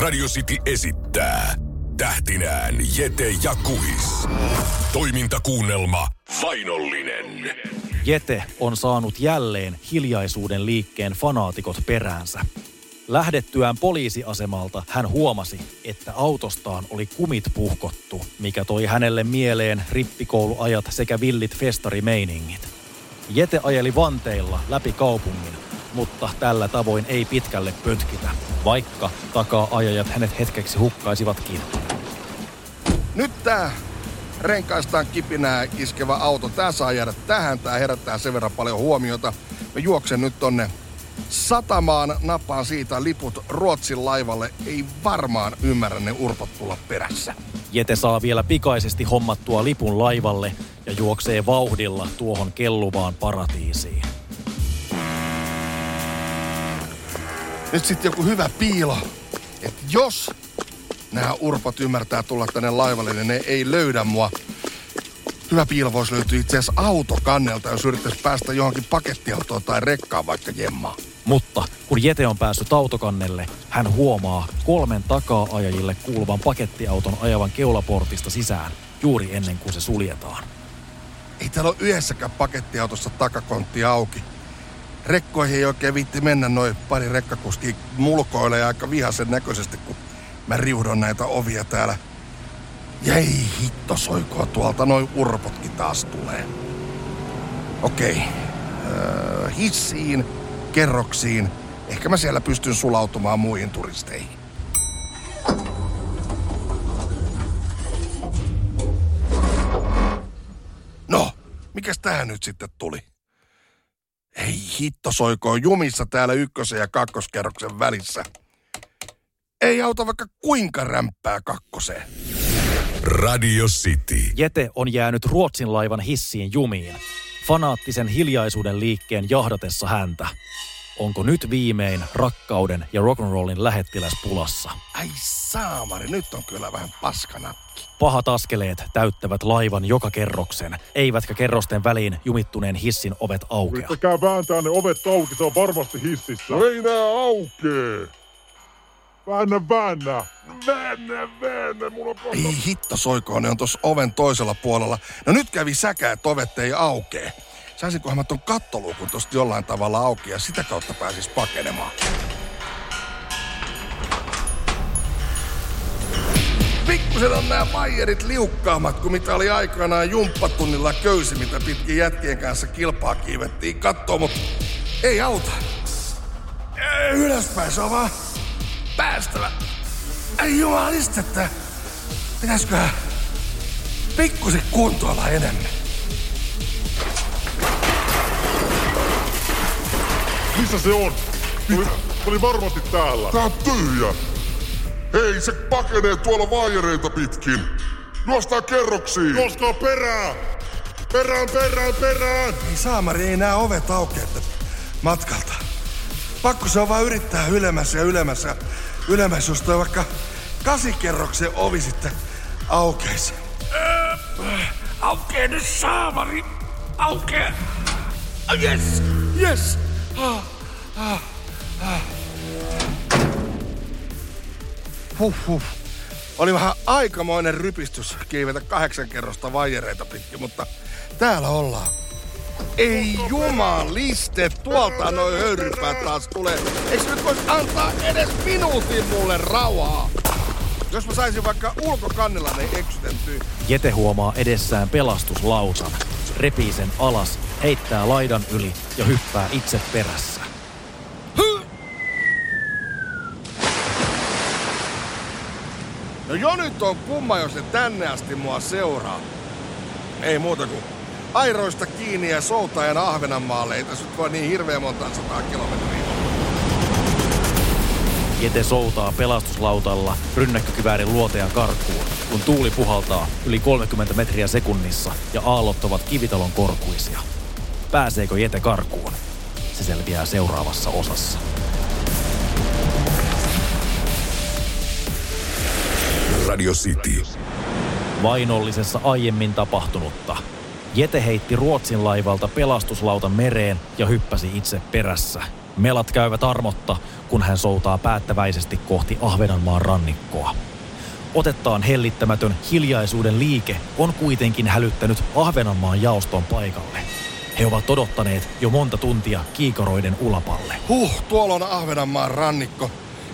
Radio City esittää tähtinään Jete ja Kuhis. Toimintakuunnelma Vainollinen. Jete on saanut jälleen hiljaisuuden liikkeen fanaatikot peräänsä. Lähdettyään poliisiasemalta hän huomasi, että autostaan oli kumit puhkottu, mikä toi hänelle mieleen rippikouluajat sekä villit festarimeiningit. Jete ajeli vanteilla läpi kaupungin, mutta tällä tavoin ei pitkälle pötkitä, vaikka takaa-ajajat hänet hetkeksi hukkaisivatkin. Nyt tää renkaistaan kipinää iskevä auto, tää saa jäädä tähän, tää herättää sen verran paljon huomiota. Mä juoksen nyt tonne satamaan, nappaan siitä liput Ruotsin laivalle. Ei varmaan ymmärrä ne urpot tulla perässä. Jete saa vielä pikaisesti hommattua lipun laivalle ja juoksee vauhdilla tuohon kelluvaan paratiisiin. Nyt sitten joku hyvä piilo, että jos nämä urpot ymmärtää tulla tänne laivalle, niin ne ei löydä mua. Hyvä piilo voisi löytyä itse asiassa autokannelta, jos yrittäisi päästä johonkin pakettiautoon tai rekkaan vaikka jemmaan. Mutta kun Jete on päässyt autokannelle, hän huomaa kolmen takaa-ajajille kuuluvan pakettiauton ajavan keulaportista sisään juuri ennen kuin se suljetaan. Ei täällä ole yhdessäkään pakettiautossa takakontti auki. Rekkoihin ei oikein viitti mennä noin pari rekkakuskia mulkoilee aika vihaisen näköisesti, kun mä riudon näitä ovia täällä. Ja ei hitto soikoa tuolta, noin urpotkin taas tulee. Okei, öö, hissiin, kerroksiin. Ehkä mä siellä pystyn sulautumaan muihin turisteihin. No, mikäs tähän nyt sitten tuli? Ei hitto soikoon jumissa täällä ykkösen ja kakkoskerroksen välissä. Ei auta vaikka kuinka rämpää kakkoseen. Radio City. Jete on jäänyt Ruotsin laivan hissiin jumiin, fanaattisen hiljaisuuden liikkeen jahdatessa häntä. Onko nyt viimein rakkauden ja rock'n'rollin lähettiläs pulassa? Ai saamari, nyt on kyllä vähän paskanakki. Pahat askeleet täyttävät laivan joka kerroksen, eivätkä kerrosten väliin jumittuneen hissin ovet aukea. Yrittäkää vääntää ne ovet auki, se on varmasti hississä. No ei nää aukee. Väännä, väännä. Väännä, väännä, mulla on kohta... Ei hitto soikoon, ne on tuossa oven toisella puolella. No nyt kävi säkä, että ovet ei aukee. Saisinkohan mä ton kattoluukun tosta jollain tavalla auki ja sitä kautta pääsis pakenemaan. Pikkusen on nämä vaijerit liukkaammat kuin mitä oli aikanaan jumppatunnilla köysi, mitä pitkin jätkien kanssa kilpaa kiivettiin kattoo, mutta ei auta. Ylöspäin, se on vaan päästävä. Ei jumalista, että pitäisiköhän pikkusen kuntoilla enemmän. Missä se on? Oli, oli varmasti täällä. Tää on tyhjä. Hei, se pakenee tuolla vaajereita pitkin. Juostaan kerroksiin. Juoskaa perään. Perään, perään, perään. Ei saamari, ei nää ovet aukea että matkalta. Pakko se on vaan yrittää ylemmässä ja ylemmässä ja ylemmässä, jos toi vaikka kasikerroksen ovi sitten aukeisi. Aukee nyt saamari! Aukee! Oh, yes! Yes! Ah, ah, ah. Huh, huh. Oli vähän aikamoinen rypistys kiivetä kahdeksan kerrosta vaijereita pitkin, mutta täällä ollaan. Ei jumaliste, tuolta noin höyrypäät taas tulee. Eikö nyt voisi antaa edes minuutin mulle rauhaa? Jos mä saisin vaikka ulkokannella ne eksytettyä. Jete huomaa edessään pelastuslausan, repii sen alas, heittää laidan yli ja hyppää itse perässä. No jo nyt on kumma, jos ne tänne asti mua seuraa. Ei muuta kuin airoista kiinni ja soutajan Ahvenanmaalle. Ei tässä nyt voi niin hirveän monta sataa kilometriä. Jete soutaa pelastuslautalla rynnäkkökiväärin luotean karkuun, kun tuuli puhaltaa yli 30 metriä sekunnissa ja aallot ovat kivitalon korkuisia. Pääseekö Jete karkuun? Se selviää seuraavassa osassa. Radio City. Vainollisessa aiemmin tapahtunutta. Jete heitti Ruotsin laivalta pelastuslautan mereen ja hyppäsi itse perässä. Melat käyvät armotta, kun hän soutaa päättäväisesti kohti Ahvenanmaan rannikkoa. Otettaan hellittämätön hiljaisuuden liike on kuitenkin hälyttänyt Ahvenanmaan jaoston paikalle. He ovat odottaneet jo monta tuntia kiikaroiden ulapalle. Huh, tuolla on Ahvenanmaan rannikko.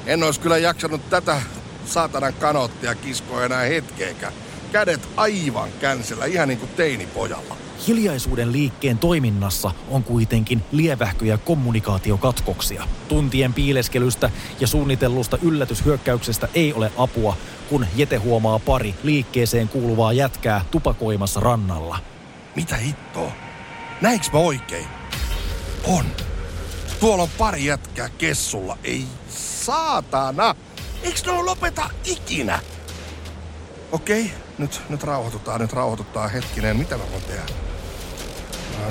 En olisi kyllä jaksanut tätä saatanan kanottia kiskoa enää hetkeäkään. Kädet aivan känsellä, ihan niin kuin teinipojalla. Hiljaisuuden liikkeen toiminnassa on kuitenkin lievähköjä kommunikaatiokatkoksia. Tuntien piileskelystä ja suunnitellusta yllätyshyökkäyksestä ei ole apua, kun Jete huomaa pari liikkeeseen kuuluvaa jätkää tupakoimassa rannalla. Mitä hittoa? Näinkö mä oikein? On. Tuolla on pari jätkää kessulla. Ei saatana! Eiks ne lopeta ikinä? Okei, nyt, nyt rauhoitutaan, nyt rauhoitutaan hetkinen. Mitä mä voin tehdä?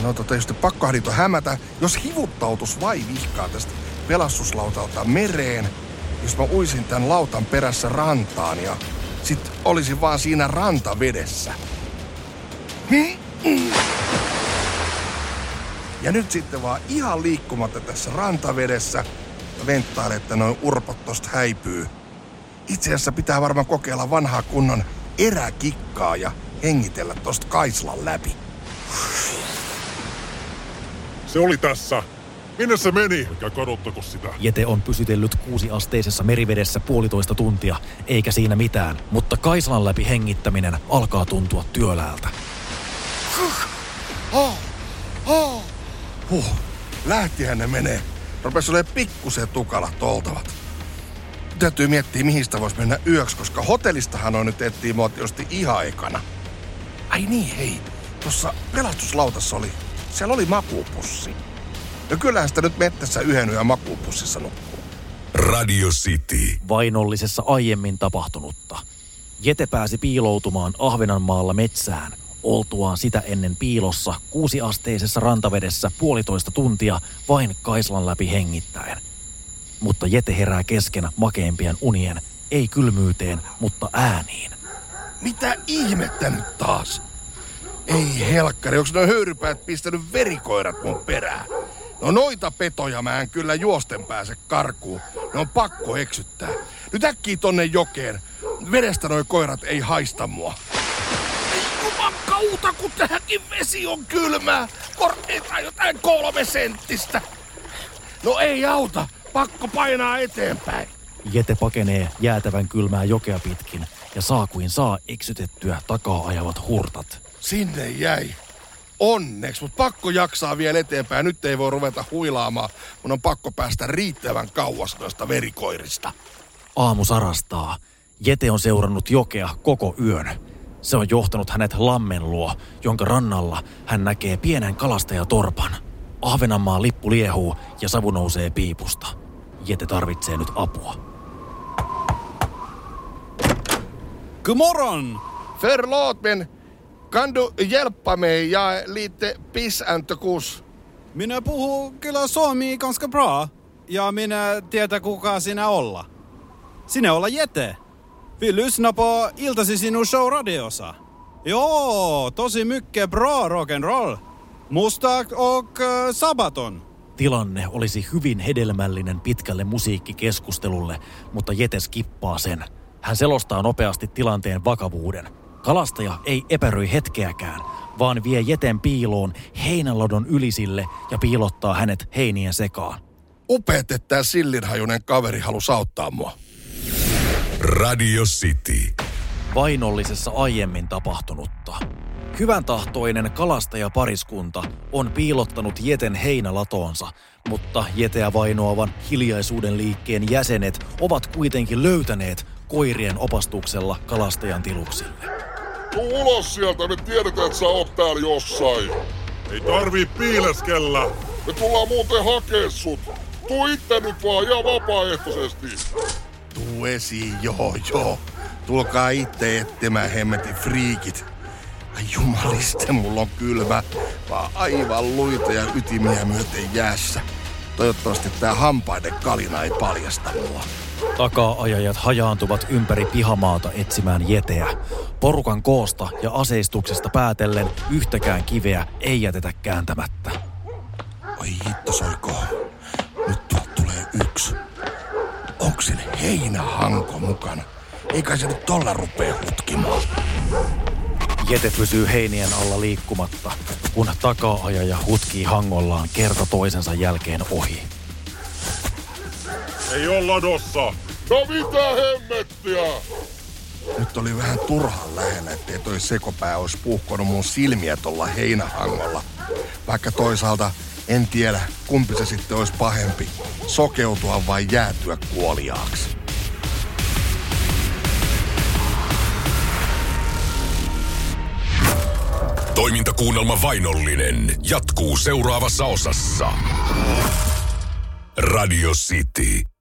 No tota, just pakkohdinto hämätä. Jos hivuttautus vai vihkaa tästä pelastuslautalta mereen, jos mä uisin tämän lautan perässä rantaan ja sit olisin vaan siinä rantavedessä. Ja nyt sitten vaan ihan liikkumatta tässä rantavedessä ja venttailen, että noin urpot tosta häipyy. Itse asiassa pitää varmaan kokeilla vanhaa kunnon eräkikkaa ja hengitellä tosta Kaislan läpi. Se oli tässä. Minne se meni? Mikä kadottako sitä? Jete on pysytellyt kuusiasteisessa merivedessä puolitoista tuntia, eikä siinä mitään, mutta Kaislan läpi hengittäminen alkaa tuntua työläältä. Oh, oh. Huh, lähtihän ne menee. Rupes olemaan pikkusen tukala toltavat. Täytyy miettiä, mihin sitä voisi mennä yöksi, koska hotellistahan on nyt etsii mua tietysti ihan ekana. Ai niin, hei. Tuossa pelastuslautassa oli, siellä oli makuupussi. No kyllähän sitä nyt mettässä yhden yön makuupussissa nukkuu. Radio City. Vainollisessa aiemmin tapahtunutta. Jete pääsi piiloutumaan Ahvenanmaalla metsään, oltuaan sitä ennen piilossa kuusiasteisessa rantavedessä puolitoista tuntia vain Kaislan läpi hengittäen. Mutta Jete herää kesken makeimpien unien, ei kylmyyteen, mutta ääniin. Mitä ihmettä nyt taas? Ei helkkari, onko noin höyrypäät pistänyt verikoirat mun perään? No noita petoja mä en kyllä juosten pääse karkuun. Ne on pakko eksyttää. Nyt äkkiä tonne jokeen. Vedestä noi koirat ei haista mua. Ei jumakauta, kun tähänkin vesi on kylmää. Korkeintaan jotain kolme senttistä. No ei auta. Pakko painaa eteenpäin. Jete pakenee jäätävän kylmää jokea pitkin ja saa kuin saa eksytettyä takaa ajavat hurtat. Sinne jäi. Onneksi, mutta pakko jaksaa vielä eteenpäin. Nyt ei voi ruveta huilaamaan. Mun on pakko päästä riittävän kauas noista verikoirista. Aamu sarastaa. Jete on seurannut jokea koko yön. Se on johtanut hänet lammen luo, jonka rannalla hän näkee pienen kalastajatorpan. Ahvenanmaan lippu liehuu ja savu nousee piipusta. Jete tarvitsee nyt apua. God morgon! Förlåt, men kan du hjälpa mig? Jag är lite pissantokus. Minä puhuu kyllä suomi ganska bra. Ja minä tietää kuka sinä olla. Sinä olla Jete. Vi lyssnar på Iltasi sinun show radiossa. Joo, tosi mycket bra rock'n'roll. Mustak och äh, Sabaton. Tilanne olisi hyvin hedelmällinen pitkälle musiikkikeskustelulle, mutta Jete skippaa sen. Hän selostaa nopeasti tilanteen vakavuuden. Kalastaja ei epäröi hetkeäkään, vaan vie Jeten piiloon heinälodon ylisille ja piilottaa hänet heinien sekaan. Upeet, että tää sillinhajunen kaveri halusi auttaa mua. Radio City. Vainollisessa aiemmin tapahtunutta. Hyvän tahtoinen kalastajapariskunta on piilottanut Jeten heinälatoonsa, mutta Jeteä vainoavan hiljaisuuden liikkeen jäsenet ovat kuitenkin löytäneet koirien opastuksella kalastajan tiluksille. Tuu ulos sieltä, me tiedetään, että sä oot täällä jossain. Ei tarvii piileskellä. Me tullaan muuten hakee sut. Tuu itse nyt vaan ihan vapaaehtoisesti. Tuu esiin, joo joo. Tulkaa itse etsimään hemmetin friikit. Ai jumaliste, mulla on kylmä. Vaan aivan luita ja ytimiä myöten jäässä. Toivottavasti tää hampaiden kalina ei paljasta mua. Takaa-ajajat hajaantuvat ympäri pihamaata etsimään jeteä. Porukan koosta ja aseistuksesta päätellen yhtäkään kiveä ei jätetä kääntämättä. Oi hitto soiko. Nyt Onko heinähanko mukana? Eikä se nyt tolla rupee hutkimaan. Jete pysyy heinien alla liikkumatta, kun takaajaja hutkii hangollaan kerta toisensa jälkeen ohi. Ei olla ladossa. No mitä hemmettiä? Nyt oli vähän turhan lähellä, ettei toi sekopää olisi puhkonut mun silmiä tuolla heinähangolla. Vaikka toisaalta en tiedä, kumpi se sitten olisi pahempi. Sokeutua vai jäätyä kuoliaaksi. Toimintakuunnelma Vainollinen jatkuu seuraavassa osassa. Radio City.